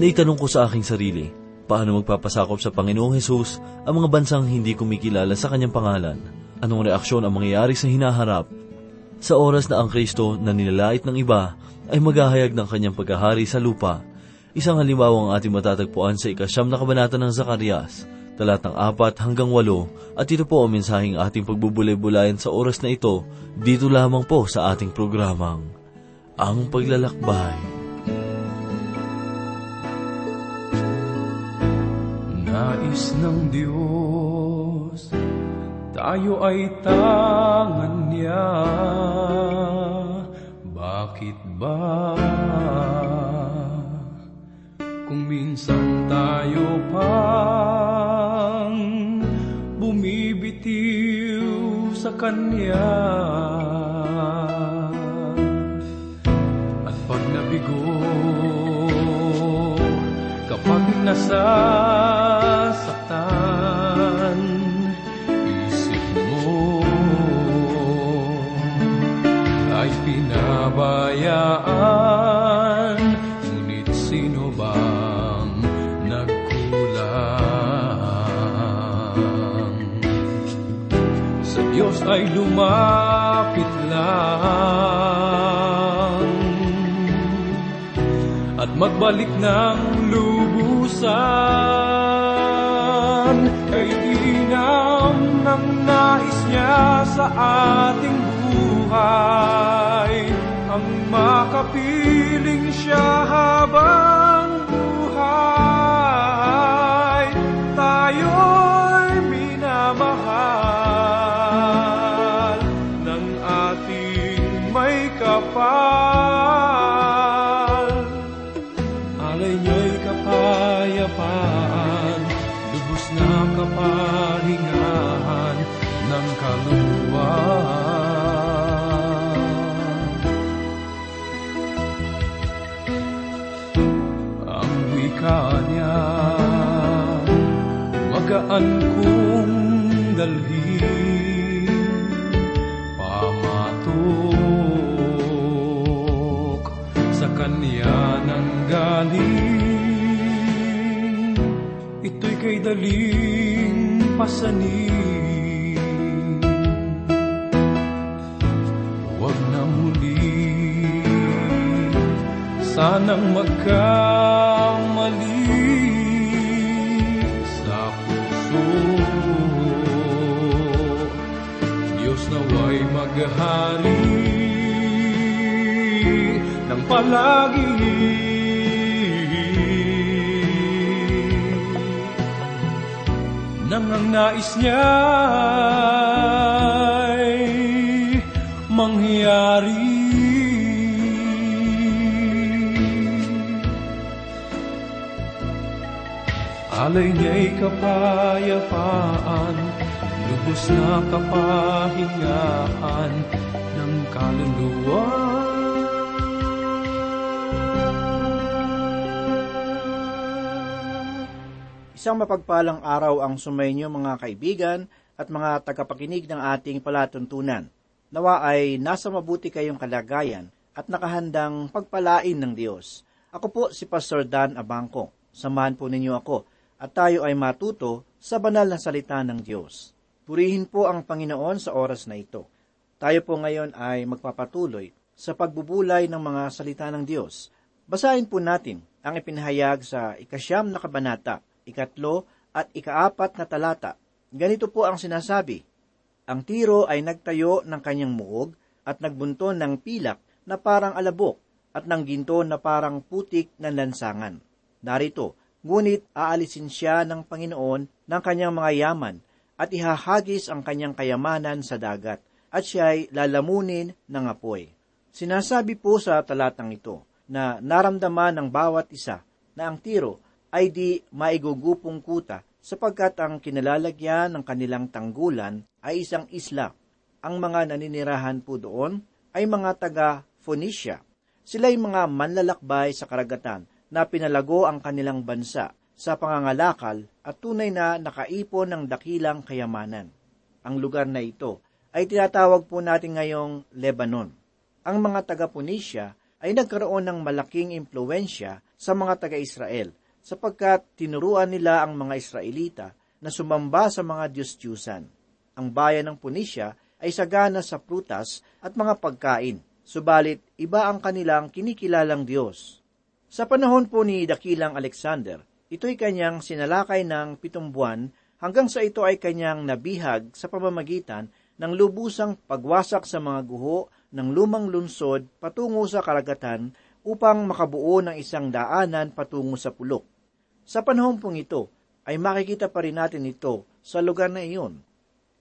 Naitanong ko sa aking sarili, paano magpapasakop sa Panginoong Hesus ang mga bansang hindi kumikilala sa kanyang pangalan? Anong reaksyon ang mangyayari sa hinaharap? Sa oras na ang Kristo na nilalait ng iba ay maghahayag ng kanyang pagkahari sa lupa. Isang halimbawa ang ating matatagpuan sa ikasyam na kabanata ng Zacarias, talatang apat hanggang walo, at ito po ang mensaheng ating pagbubulay-bulayan sa oras na ito, dito lamang po sa ating programang, Ang Paglalakbay. Nais ng Diyos, tayo ay tangan niya. Bakit ba? Kung minsan tayo pang bumibitiw sa Kanya. At pag nabigo, kapag nasasaktan, pinabayaan, ngunit sino bang nagkulang? Sa Diyos ay lumapit lang. At magbalik ng lubusan kay dinam ng nais niya sa ating buhay ang makapiling siya habang Ito'y kay daling pasanin. Huwag na muli, sanang magkamali sa puso. Diyos naway maghari ng palagi. Ang nais niya'y mangyari. Alay niya'y kapayapaan, lubos na kapahingaan ng kaluluwa. Isang mapagpalang araw ang sumainyo mga kaibigan at mga tagapakinig ng ating palatuntunan. Nawa ay nasa mabuti kayong kalagayan at nakahandang pagpalain ng Diyos. Ako po si Pastor Dan Abangco. Samahan po ninyo ako at tayo ay matuto sa banal na salita ng Diyos. Purihin po ang Panginoon sa oras na ito. Tayo po ngayon ay magpapatuloy sa pagbubulay ng mga salita ng Diyos. Basahin po natin ang ipinahayag sa ikasyam na kabanata, ikatlo at ikaapat na talata. Ganito po ang sinasabi, Ang tiro ay nagtayo ng kanyang muog at nagbunton ng pilak na parang alabok at ng ginto na parang putik ng lansangan. Narito, ngunit aalisin siya ng Panginoon ng kanyang mga yaman at ihahagis ang kanyang kayamanan sa dagat at siya'y lalamunin ng apoy. Sinasabi po sa talatang ito na naramdaman ng bawat isa na ang tiro ay di maigugupong kuta sapagkat ang kinalalagyan ng kanilang tanggulan ay isang isla. Ang mga naninirahan po doon ay mga taga Phoenicia. Sila'y mga manlalakbay sa karagatan na pinalago ang kanilang bansa sa pangangalakal at tunay na nakaipon ng dakilang kayamanan. Ang lugar na ito ay tinatawag po natin ngayong Lebanon. Ang mga taga Phoenicia ay nagkaroon ng malaking impluensya sa mga taga-Israel, sapagkat tinuruan nila ang mga Israelita na sumamba sa mga Diyos-Diyusan. Ang bayan ng Punisya ay sagana sa prutas at mga pagkain, subalit iba ang kanilang kinikilalang Diyos. Sa panahon po ni Dakilang Alexander, ito'y kanyang sinalakay ng pitong buwan hanggang sa ito ay kanyang nabihag sa pamamagitan ng lubusang pagwasak sa mga guho ng lumang lunsod patungo sa karagatan upang makabuo ng isang daanan patungo sa pulok. Sa panahon pong ito, ay makikita pa rin natin ito sa lugar na iyon.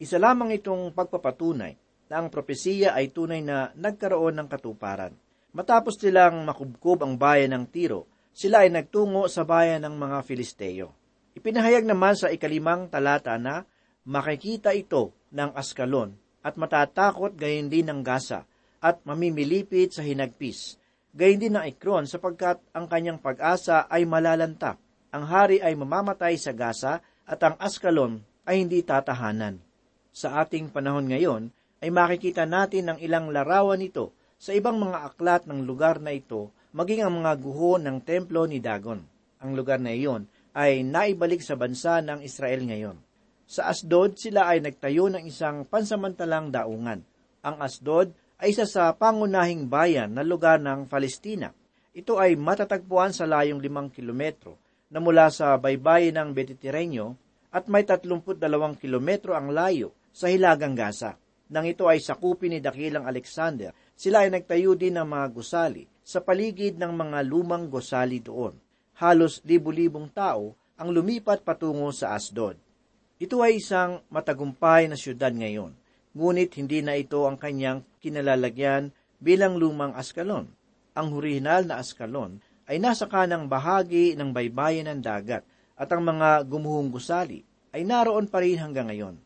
Isa lamang itong pagpapatunay na ang propesiya ay tunay na nagkaroon ng katuparan. Matapos nilang makubkob ang bayan ng Tiro, sila ay nagtungo sa bayan ng mga Filisteo. Ipinahayag naman sa ikalimang talata na makikita ito ng Askalon at matatakot gayon din ng Gaza at mamimilipit sa hinagpis. Gayon din ng Ekron sapagkat ang kanyang pag-asa ay malalanta. Ang hari ay mamamatay sa Gaza at ang Askalon ay hindi tatahanan. Sa ating panahon ngayon ay makikita natin ang ilang larawan nito sa ibang mga aklat ng lugar na ito maging ang mga guho ng templo ni Dagon. Ang lugar na iyon ay naibalik sa bansa ng Israel ngayon. Sa Asdod, sila ay nagtayo ng isang pansamantalang daungan. Ang Asdod ay isa sa pangunahing bayan na lugar ng Palestina. Ito ay matatagpuan sa layong limang kilometro na mula sa baybayin ng Mediterranean at may 32 kilometro ang layo sa Hilagang Gaza. Nang ito ay sakupin ni Dakilang Alexander, sila ay nagtayo din ng mga gusali sa paligid ng mga lumang gusali doon. Halos libu-libong tao ang lumipat patungo sa Asdod. Ito ay isang matagumpay na syudad ngayon, ngunit hindi na ito ang kanyang kinalalagyan bilang lumang Askalon. Ang orihinal na Askalon ay nasa kanang bahagi ng baybayin ng dagat at ang mga gumuhong gusali ay naroon pa rin hanggang ngayon.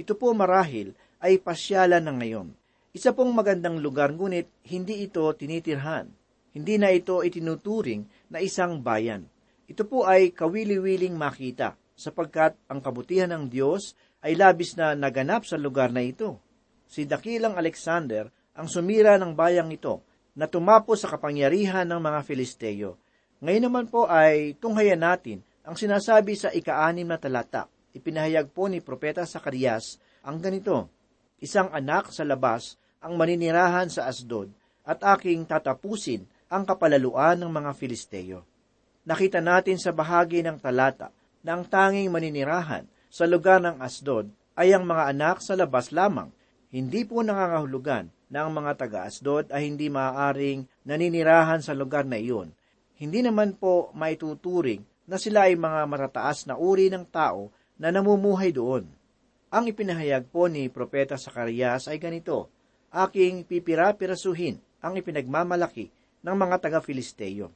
Ito po marahil ay pasyalan ng ngayon. Isa pong magandang lugar ngunit hindi ito tinitirhan. Hindi na ito itinuturing na isang bayan. Ito po ay kawili-wiling makita sapagkat ang kabutihan ng Diyos ay labis na naganap sa lugar na ito. Si Dakilang Alexander ang sumira ng bayang ito na tumapo sa kapangyarihan ng mga Filisteo. Ngayon naman po ay tunghayan natin ang sinasabi sa ika-anim na talata. Ipinahayag po ni Propeta Sakarias ang ganito, Isang anak sa labas ang maninirahan sa Asdod at aking tatapusin ang kapalaluan ng mga Filisteo. Nakita natin sa bahagi ng talata na ang tanging maninirahan sa lugar ng Asdod ay ang mga anak sa labas lamang. Hindi po nangangahulugan ang mga taga-Asdod ay hindi maaaring naninirahan sa lugar na iyon. Hindi naman po maituturing na sila ay mga matataas na uri ng tao na namumuhay doon. Ang ipinahayag po ni Propeta Sakarias ay ganito, Aking pipira-pirasuhin ang ipinagmamalaki ng mga taga-Filisteo.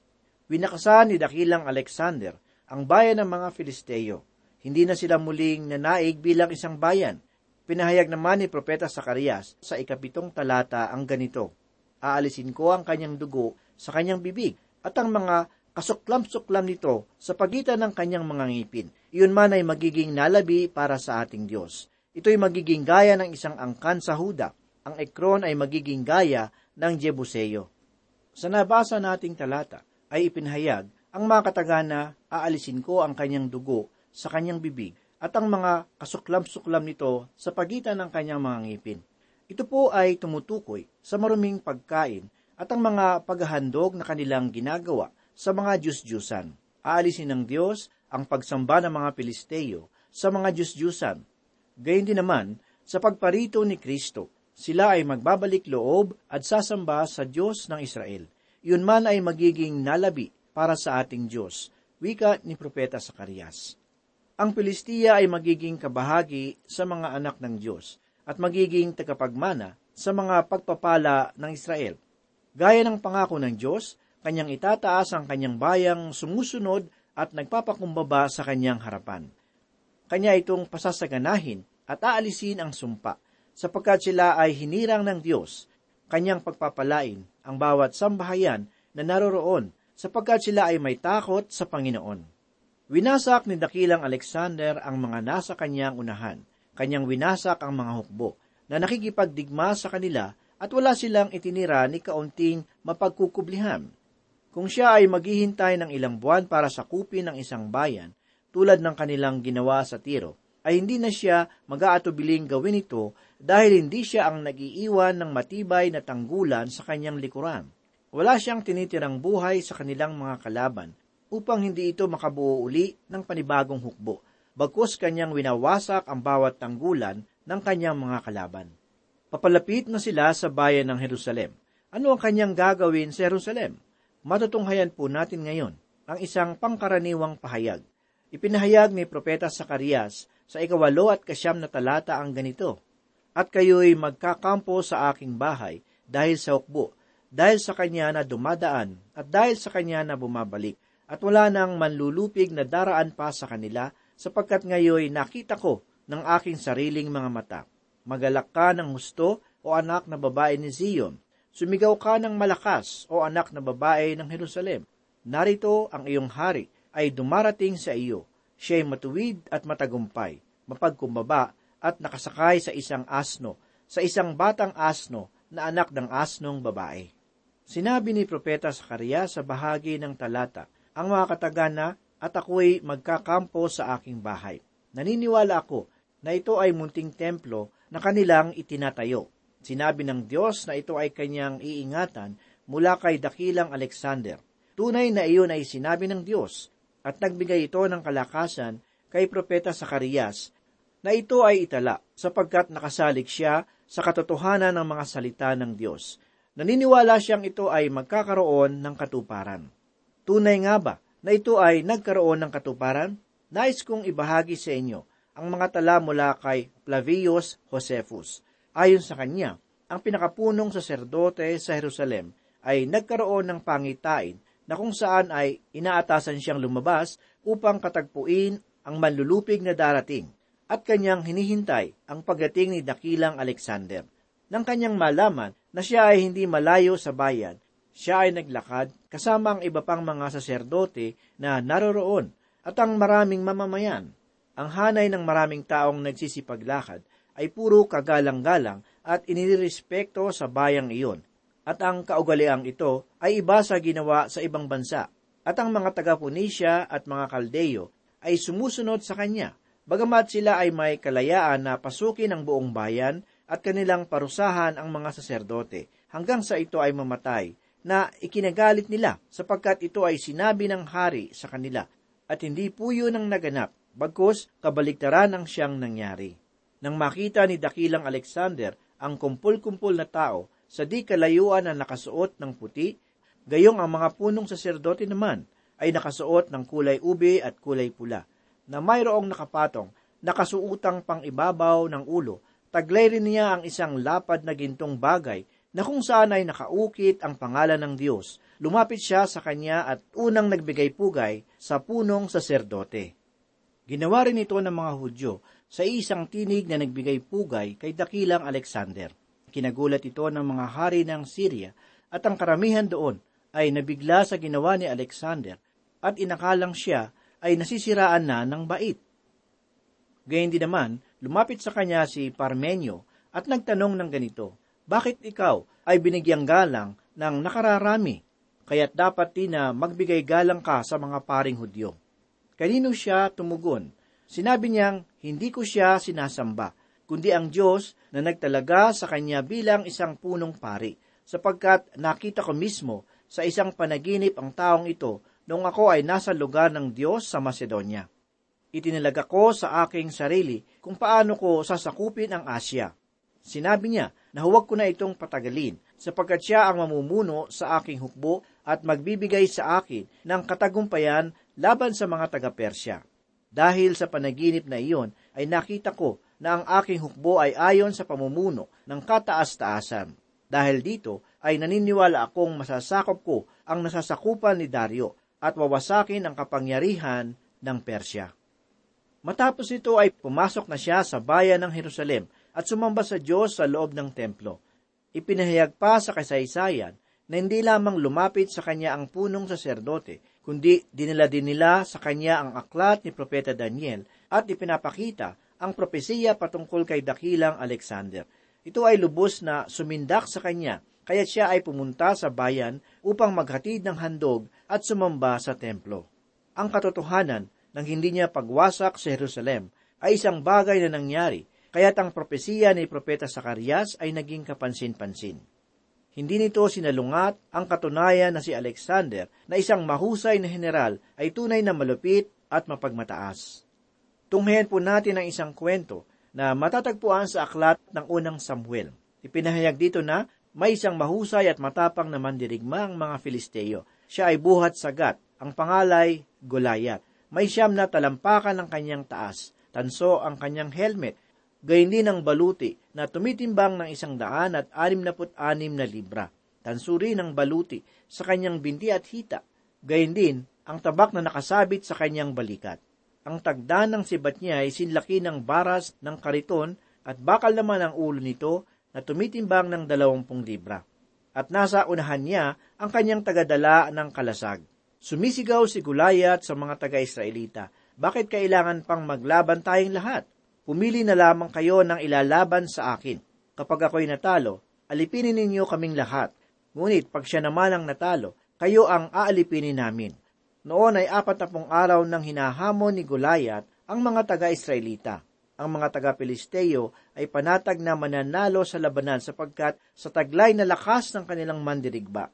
Winakasan ni Dakilang Alexander ang bayan ng mga Filisteo. Hindi na sila muling nanaig bilang isang bayan. Pinahayag naman ni Propeta Sakarias sa ikapitong talata ang ganito, Aalisin ko ang kanyang dugo sa kanyang bibig at ang mga kasuklam-suklam nito sa pagitan ng kanyang mga ngipin. Iyon man ay magiging nalabi para sa ating Diyos. Ito'y magiging gaya ng isang angkan sa Huda. Ang Ekron ay magiging gaya ng Jebuseo. Sa nabasa nating talata ay ipinahayag ang mga katagana, aalisin ko ang kanyang dugo sa kanyang bibig at ang mga kasuklam-suklam nito sa pagitan ng kanyang mga ngipin. Ito po ay tumutukoy sa maruming pagkain at ang mga paghahandog na kanilang ginagawa sa mga Diyos-Diyusan. Aalisin ng Diyos ang pagsamba ng mga Pilisteo sa mga Diyos-Diyusan. Gayun din naman, sa pagparito ni Kristo, sila ay magbabalik loob at sasamba sa Diyos ng Israel. Iyon man ay magiging nalabi para sa ating Diyos. Wika ni Propeta Sakarias. Ang Pilistia ay magiging kabahagi sa mga anak ng Diyos at magiging tagapagmana sa mga pagpapala ng Israel. Gaya ng pangako ng Diyos, kanyang itataas ang kanyang bayang sumusunod at nagpapakumbaba sa kanyang harapan. Kanya itong pasasaganahin at aalisin ang sumpa, sapagkat sila ay hinirang ng Diyos, kanyang pagpapalain ang bawat sambahayan na naroroon sapagkat sila ay may takot sa Panginoon. Winasak ni Dakilang Alexander ang mga nasa kanyang unahan. Kanyang winasak ang mga hukbo na nakikipagdigma sa kanila at wala silang itinira ni kaunting mapagkukublihan. Kung siya ay maghihintay ng ilang buwan para sakupin ang isang bayan, tulad ng kanilang ginawa sa Tiro, ay hindi na siya mag-aatubiling gawin ito dahil hindi siya ang nagiiwan ng matibay na tanggulan sa kanyang likuran. Wala siyang tinitirang buhay sa kanilang mga kalaban upang hindi ito makabuo uli ng panibagong hukbo, bagkus kanyang winawasak ang bawat tanggulan ng kanyang mga kalaban. Papalapit na sila sa bayan ng Jerusalem. Ano ang kanyang gagawin sa Jerusalem? Matutunghayan po natin ngayon ang isang pangkaraniwang pahayag. Ipinahayag ni Propeta Sakarias sa ikawalo at kasyam na talata ang ganito, At kayo'y magkakampo sa aking bahay dahil sa ukbo, dahil sa kanya na dumadaan, at dahil sa kanya na bumabalik, at wala nang manlulupig na daraan pa sa kanila, sapagkat ngayoy nakita ko ng aking sariling mga mata. Magalak ka ng husto, o anak na babae ni Zion. Sumigaw ka ng malakas, o anak na babae ng Jerusalem. Narito ang iyong hari ay dumarating sa iyo. Siya'y matuwid at matagumpay, mapagkumbaba at nakasakay sa isang asno, sa isang batang asno na anak ng asnong babae. Sinabi ni Propeta Sakaria sa bahagi ng talata, ang mga katagana at ako'y magkakampo sa aking bahay. Naniniwala ako na ito ay munting templo na kanilang itinatayo. Sinabi ng Diyos na ito ay kanyang iingatan mula kay dakilang Alexander. Tunay na iyon ay sinabi ng Diyos at nagbigay ito ng kalakasan kay Propeta Sakarias na ito ay itala sapagkat nakasalig siya sa katotohanan ng mga salita ng Diyos. Naniniwala siyang ito ay magkakaroon ng katuparan. Tunay nga ba na ito ay nagkaroon ng katuparan? Nais kong ibahagi sa inyo ang mga tala mula kay Flavius Josephus. Ayon sa kanya, ang pinakapunong saserdote sa Jerusalem ay nagkaroon ng pangitain na kung saan ay inaatasan siyang lumabas upang katagpuin ang manlulupig na darating at kanyang hinihintay ang pagdating ni Dakilang Alexander. Nang kanyang malaman na siya ay hindi malayo sa bayan, siya ay naglakad kasama ang iba pang mga saserdote na naroroon at ang maraming mamamayan. Ang hanay ng maraming taong nagsisipaglakad ay puro kagalang-galang at inirespekto sa bayang iyon. At ang kaugaliang ito ay iba sa ginawa sa ibang bansa. At ang mga taga-Punisya at mga Kaldeyo ay sumusunod sa kanya, bagamat sila ay may kalayaan na pasukin ang buong bayan at kanilang parusahan ang mga saserdote, hanggang sa ito ay mamatay, na ikinagalit nila sapagkat ito ay sinabi ng hari sa kanila, at hindi po yun ang naganap, bagkus kabaligtaran ang siyang nangyari. Nang makita ni Dakilang Alexander ang kumpul-kumpul na tao sa di kalayuan na nakasuot ng puti, gayong ang mga punong saserdote naman ay nakasuot ng kulay ube at kulay pula, na mayroong nakapatong, nakasuutang pang ibabaw ng ulo, taglay rin niya ang isang lapad na gintong bagay na kung saan ay nakaukit ang pangalan ng Diyos. Lumapit siya sa kanya at unang nagbigay pugay sa punong saserdote. Ginawa rin ito ng mga Hudyo sa isang tinig na nagbigay pugay kay dakilang Alexander. Kinagulat ito ng mga hari ng Syria at ang karamihan doon ay nabigla sa ginawa ni Alexander at inakalang siya ay nasisiraan na ng bait. Gayun din naman, lumapit sa kanya si Parmenio at nagtanong ng ganito, Bakit ikaw ay binigyang galang ng nakararami, kaya't dapat din na magbigay galang ka sa mga paring Hudyo? Kanino siya tumugon? Sinabi niyang, hindi ko siya sinasamba, kundi ang Diyos na nagtalaga sa kanya bilang isang punong pari, sapagkat nakita ko mismo sa isang panaginip ang taong ito noong ako ay nasa lugar ng Diyos sa Macedonia. Itinalaga ko sa aking sarili kung paano ko sasakupin ang Asya. Sinabi niya na huwag ko na itong patagalin, sapagkat siya ang mamumuno sa aking hukbo at magbibigay sa akin ng katagumpayan laban sa mga taga-Persya. Dahil sa panaginip na iyon, ay nakita ko na ang aking hukbo ay ayon sa pamumuno ng kataas-taasan. Dahil dito, ay naniniwala akong masasakop ko ang nasasakupan ni Dario at wawasakin ang kapangyarihan ng Persya. Matapos ito ay pumasok na siya sa bayan ng Jerusalem at sumamba sa Diyos sa loob ng templo. Ipinahayag pa sa kasaysayan na hindi lamang lumapit sa kanya ang punong saserdote, kundi dinala din nila sa kanya ang aklat ni Propeta Daniel at ipinapakita ang propesiya patungkol kay dakilang Alexander. Ito ay lubos na sumindak sa kanya, kaya siya ay pumunta sa bayan upang maghatid ng handog at sumamba sa templo. Ang katotohanan ng hindi niya pagwasak sa Jerusalem ay isang bagay na nangyari, kaya't ang propesiya ni Propeta Sakarias ay naging kapansin-pansin. Hindi nito sinalungat ang katunayan na si Alexander na isang mahusay na general ay tunay na malupit at mapagmataas. Tunghayan po natin ang isang kwento na matatagpuan sa aklat ng unang Samuel. Ipinahayag dito na may isang mahusay at matapang na mandirigma ang mga Filisteo. Siya ay buhat sagat. Ang pangalay, Goliath. May siyam na talampakan ng kanyang taas. Tanso ang kanyang helmet. Gayun din ang baluti na tumitimbang ng isang daan at anim na put anim na libra. Tanso rin ang baluti sa kanyang binti at hita. Gayun din ang tabak na nakasabit sa kanyang balikat. Ang tagda ng sibat niya ay sinlaki ng baras ng kariton at bakal naman ang ulo nito na tumitimbang ng dalawampung libra. At nasa unahan niya ang kanyang tagadala ng kalasag. Sumisigaw si Gulayat sa mga taga-Israelita, bakit kailangan pang maglaban tayong lahat? Pumili na lamang kayo ng ilalaban sa akin. Kapag ako'y natalo, alipinin ninyo kaming lahat. Ngunit pag siya naman ang natalo, kayo ang aalipinin namin. Noon ay apat na pong araw nang hinahamon ni Gulayat ang mga taga-Israelita ang mga taga-Pilisteo ay panatag na mananalo sa labanan sapagkat sa taglay na lakas ng kanilang mandirigba.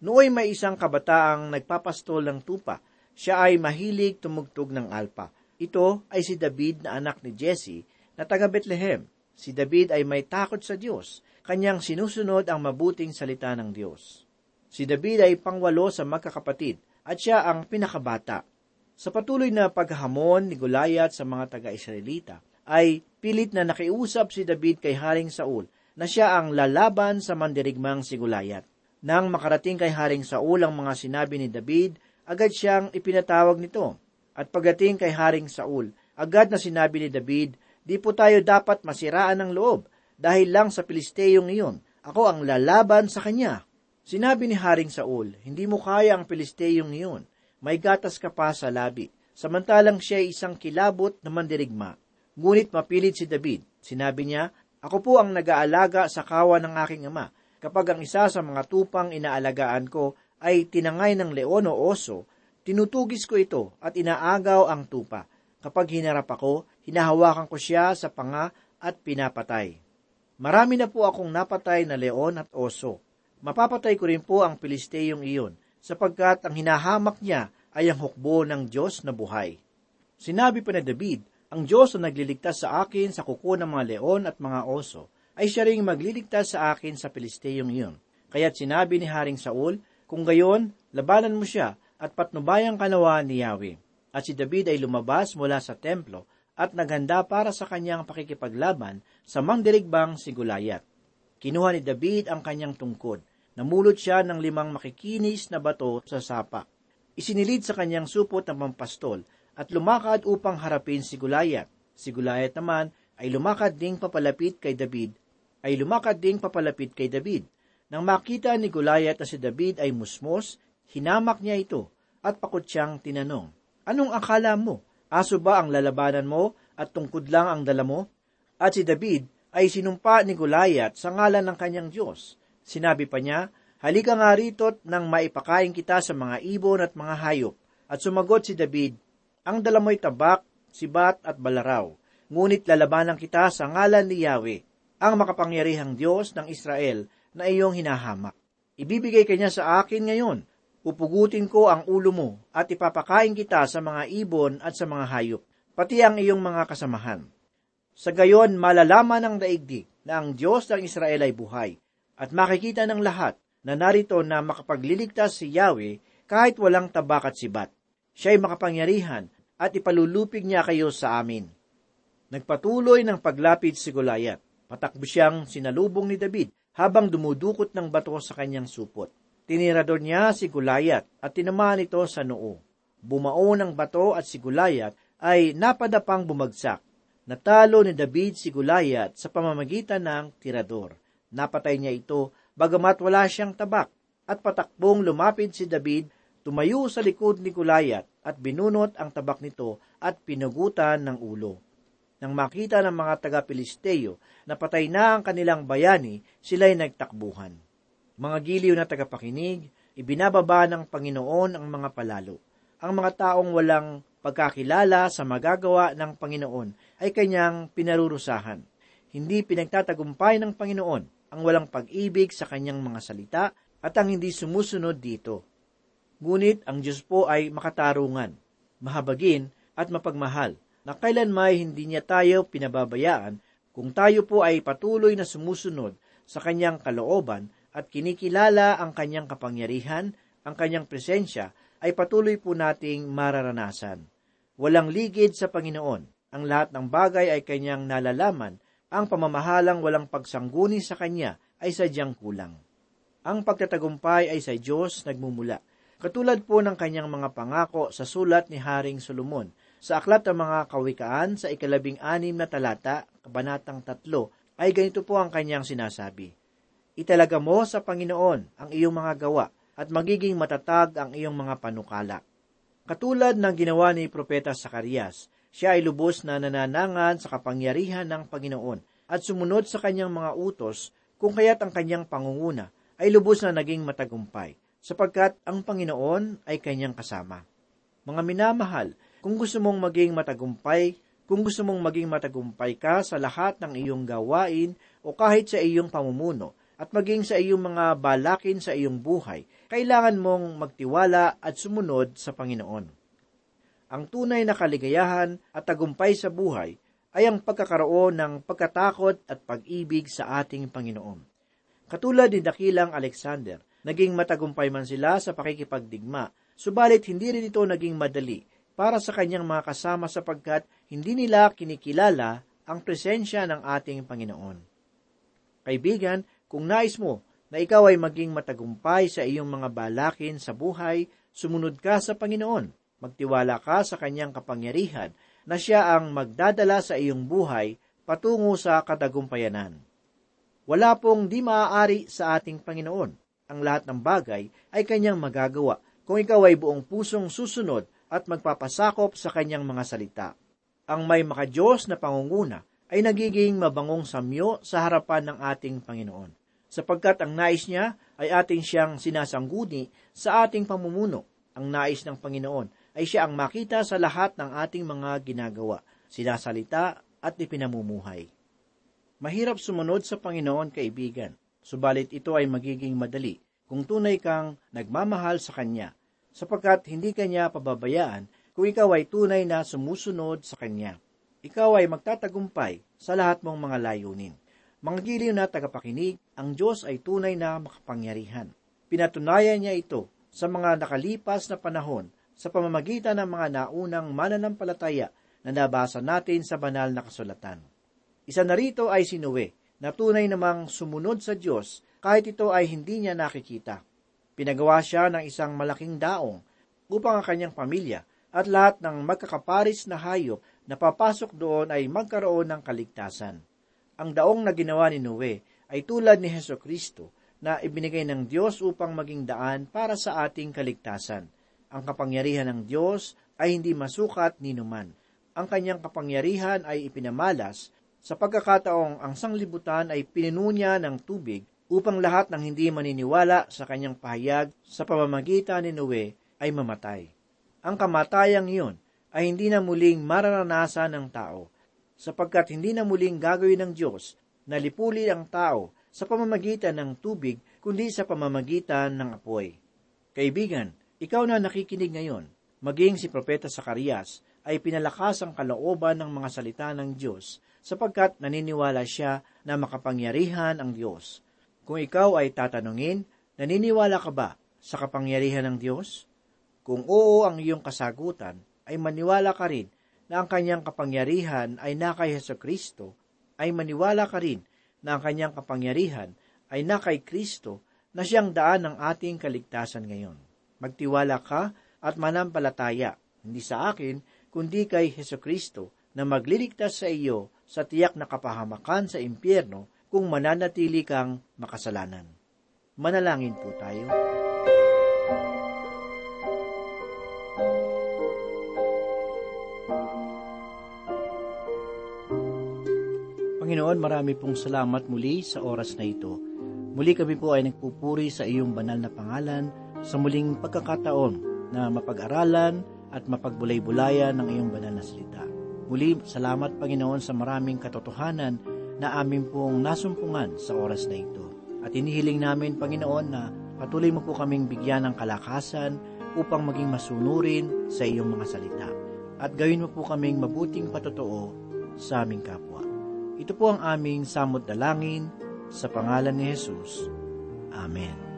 Nooy may isang kabataang nagpapastol ng tupa. Siya ay mahilig tumugtog ng alpa. Ito ay si David na anak ni Jesse na taga Bethlehem. Si David ay may takot sa Diyos. Kanyang sinusunod ang mabuting salita ng Diyos. Si David ay pangwalo sa magkakapatid at siya ang pinakabata. Sa patuloy na paghamon ni Goliath sa mga taga-Israelita, ay pilit na nakiusap si David kay Haring Saul na siya ang lalaban sa mandirigmang si Gulayat. Nang makarating kay Haring Saul ang mga sinabi ni David, agad siyang ipinatawag nito. At pagdating kay Haring Saul, agad na sinabi ni David, di po tayo dapat masiraan ng loob dahil lang sa Pilisteyong iyon. Ako ang lalaban sa kanya. Sinabi ni Haring Saul, hindi mo kaya ang Pilisteyong iyon. May gatas ka pa sa labi. Samantalang siya ay isang kilabot na mandirigma. Ngunit mapilit si David. Sinabi niya, Ako po ang nag-aalaga sa kawa ng aking ama. Kapag ang isa sa mga tupang inaalagaan ko ay tinangay ng leon o oso, tinutugis ko ito at inaagaw ang tupa. Kapag hinarap ako, hinahawakan ko siya sa panga at pinapatay. Marami na po akong napatay na leon at oso. Mapapatay ko rin po ang Pilisteyong iyon, sapagkat ang hinahamak niya ay ang hukbo ng Diyos na buhay. Sinabi pa ni David, ang Diyos na nagliligtas sa akin sa kuko ng mga leon at mga oso, ay siya ring magliligtas sa akin sa Pilisteyong iyon. Kaya't sinabi ni Haring Saul, kung gayon, labanan mo siya at patnubayang kanawa ni Yahweh. At si David ay lumabas mula sa templo at naghanda para sa kanyang pakikipaglaban sa mangdirigbang si Gulayat. Kinuha ni David ang kanyang tungkod. Namulot siya ng limang makikinis na bato sa sapa. Isinilid sa kanyang supot ng pampastol at lumakad upang harapin si Gulayat. Si Gulayat naman ay lumakad ding papalapit kay David, ay lumakad ding papalapit kay David. Nang makita ni Gulayat na si David ay musmos, hinamak niya ito at pakot siyang tinanong, Anong akala mo? Aso ba ang lalabanan mo at tungkod lang ang dala mo? At si David ay sinumpa ni Gulayat sa ngalan ng kanyang Diyos. Sinabi pa niya, Halika nga rito't nang maipakain kita sa mga ibon at mga hayop. At sumagot si David, ang dala mo'y tabak, sibat at balaraw. Ngunit lalabanan kita sa ngalan ni Yahweh, ang makapangyarihang Diyos ng Israel na iyong hinahamak. Ibibigay kanya sa akin ngayon. Pupugutin ko ang ulo mo at ipapakain kita sa mga ibon at sa mga hayop, pati ang iyong mga kasamahan. Sa gayon, malalaman ng daigdig na ang Diyos ng Israel ay buhay, at makikita ng lahat na narito na makapagliligtas si Yahweh kahit walang tabak at sibat. Siya ay makapangyarihan at ipalulupig niya kayo sa amin. Nagpatuloy ng paglapit si Goliath. Patakbo siyang sinalubong ni David habang dumudukot ng bato sa kanyang supot. Tinirador niya si Goliath at tinamaan ito sa noo. Bumao ng bato at si Goliath ay napadapang bumagsak. Natalo ni David si Goliath sa pamamagitan ng tirador. Napatay niya ito bagamat wala siyang tabak at patakbong lumapit si David tumayo sa likod ni Gulayat at binunot ang tabak nito at pinugutan ng ulo. Nang makita ng mga taga-Pilisteo na patay na ang kanilang bayani, sila'y nagtakbuhan. Mga giliw na tagapakinig, ibinababa ng Panginoon ang mga palalo. Ang mga taong walang pagkakilala sa magagawa ng Panginoon ay kanyang pinarurusahan. Hindi pinagtatagumpay ng Panginoon ang walang pag-ibig sa kanyang mga salita at ang hindi sumusunod dito. Ngunit ang Diyos po ay makatarungan, mahabagin at mapagmahal na kailan may hindi niya tayo pinababayaan kung tayo po ay patuloy na sumusunod sa kanyang kalooban at kinikilala ang kanyang kapangyarihan, ang kanyang presensya, ay patuloy po nating mararanasan. Walang ligid sa Panginoon. Ang lahat ng bagay ay kanyang nalalaman. Ang pamamahalang walang pagsangguni sa kanya ay sadyang kulang. Ang pagtatagumpay ay sa Diyos nagmumula. Katulad po ng kanyang mga pangako sa sulat ni Haring Solomon, sa aklat ng mga kawikaan sa ikalabing anim na talata, kabanatang tatlo, ay ganito po ang kanyang sinasabi. Italaga mo sa Panginoon ang iyong mga gawa at magiging matatag ang iyong mga panukala. Katulad ng ginawa ni Propeta Sakarias, siya ay lubos na nananangan sa kapangyarihan ng Panginoon at sumunod sa kanyang mga utos kung kaya't ang kanyang pangunguna ay lubos na naging matagumpay sapagkat ang Panginoon ay kanyang kasama. Mga minamahal, kung gusto mong maging matagumpay, kung gusto mong maging matagumpay ka sa lahat ng iyong gawain o kahit sa iyong pamumuno, at maging sa iyong mga balakin sa iyong buhay, kailangan mong magtiwala at sumunod sa Panginoon. Ang tunay na kaligayahan at tagumpay sa buhay ay ang pagkakaroon ng pagkatakot at pag-ibig sa ating Panginoon. Katulad ni Dakilang Alexander, Naging matagumpay man sila sa pakikipagdigma, subalit hindi rin ito naging madali para sa kanyang mga kasama sapagkat hindi nila kinikilala ang presensya ng ating Panginoon. Kaibigan, kung nais mo na ikaw ay maging matagumpay sa iyong mga balakin sa buhay, sumunod ka sa Panginoon. Magtiwala ka sa kanyang kapangyarihan na siya ang magdadala sa iyong buhay patungo sa katagumpayanan. Wala pong di maaari sa ating Panginoon ang lahat ng bagay ay kanyang magagawa kung ikaw ay buong pusong susunod at magpapasakop sa kanyang mga salita. Ang may makadiyos na pangunguna ay nagiging mabangong samyo sa harapan ng ating Panginoon, sapagkat ang nais niya ay ating siyang sinasangguni sa ating pamumuno. Ang nais ng Panginoon ay siya ang makita sa lahat ng ating mga ginagawa, sinasalita at ipinamumuhay. Mahirap sumunod sa Panginoon, kaibigan, Subalit ito ay magiging madali kung tunay kang nagmamahal sa Kanya, sapagkat hindi Kanya pababayaan kung ikaw ay tunay na sumusunod sa Kanya. Ikaw ay magtatagumpay sa lahat mong mga layunin. Mga giliw na tagapakinig, ang Diyos ay tunay na makapangyarihan. Pinatunayan niya ito sa mga nakalipas na panahon sa pamamagitan ng mga naunang mananampalataya na nabasa natin sa banal na kasulatan. Isa na rito ay si Noe, na tunay namang sumunod sa Diyos kahit ito ay hindi niya nakikita. Pinagawa siya ng isang malaking daong upang ang kanyang pamilya at lahat ng magkakaparis na hayop na papasok doon ay magkaroon ng kaligtasan. Ang daong na ginawa ni Noe ay tulad ni Heso Kristo na ibinigay ng Diyos upang maging daan para sa ating kaligtasan. Ang kapangyarihan ng Diyos ay hindi masukat ni numan. Ang kanyang kapangyarihan ay ipinamalas sa pagkakataong ang sanglibutan ay pinununya ng tubig upang lahat ng hindi maniniwala sa kanyang pahayag sa pamamagitan ni Noe ay mamatay. Ang kamatayang iyon ay hindi na muling mararanasan ng tao, sapagkat hindi na muling gagawin ng Diyos na lipuli ang tao sa pamamagitan ng tubig, kundi sa pamamagitan ng apoy. Kaibigan, ikaw na nakikinig ngayon, maging si Propeta Sakarias, ay pinalakas ang kalooban ng mga salita ng Diyos sapagkat naniniwala siya na makapangyarihan ang Diyos. Kung ikaw ay tatanungin, naniniwala ka ba sa kapangyarihan ng Diyos? Kung oo ang iyong kasagutan, ay maniwala ka rin na ang kanyang kapangyarihan ay na kay Heso Kristo, ay maniwala ka rin na ang kanyang kapangyarihan ay na kay Kristo na siyang daan ng ating kaligtasan ngayon. Magtiwala ka at manampalataya, hindi sa akin, kundi kay Heso Kristo na magliligtas sa iyo sa tiyak na kapahamakan sa impyerno kung mananatili kang makasalanan. Manalangin po tayo. Panginoon, marami pong salamat muli sa oras na ito. Muli kami po ay nagpupuri sa iyong banal na pangalan sa muling pagkakataon na mapag-aralan at mapagbulay-bulayan ng iyong banal na salita. Muli, salamat Panginoon sa maraming katotohanan na amin pong nasumpungan sa oras na ito. At inihiling namin, Panginoon, na patuloy mo po kaming bigyan ng kalakasan upang maging masunurin sa iyong mga salita. At gawin mo po kaming mabuting patotoo sa aming kapwa. Ito po ang aming samot dalangin sa pangalan ni Jesus. Amen.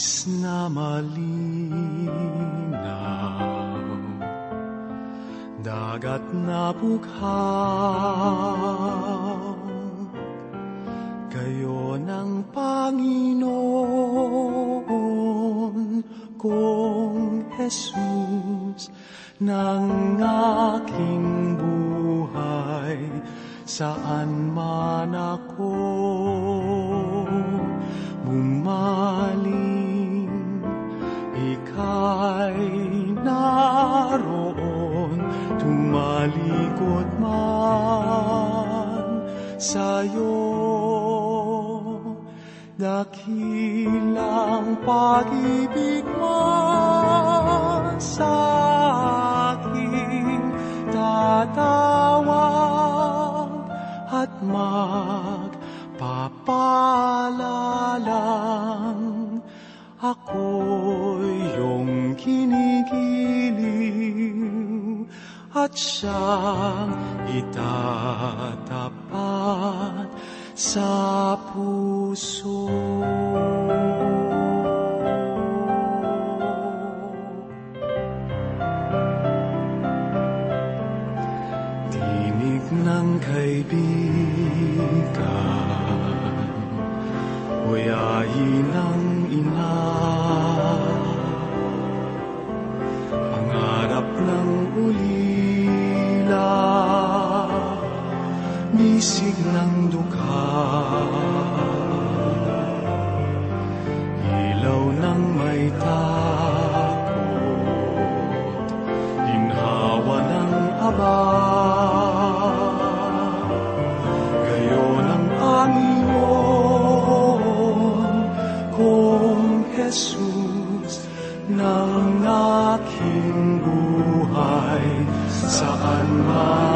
Batis na malinaw. Dagat na bughaw Kayo ng Panginoon. Kong Jesus ng aking buhay saan man ako bumaling ika'y naroon tumalikod man sa'yo. Dakilang pag-ibig mo sa aking tatawag at magpapalalang ako'y at siyang itatapat sa puso. Bisig ng dukha, ilaw ng may takot, ginhawa ng aba. Gayon ang Panginoon kong Jesus ng aking buhay saan man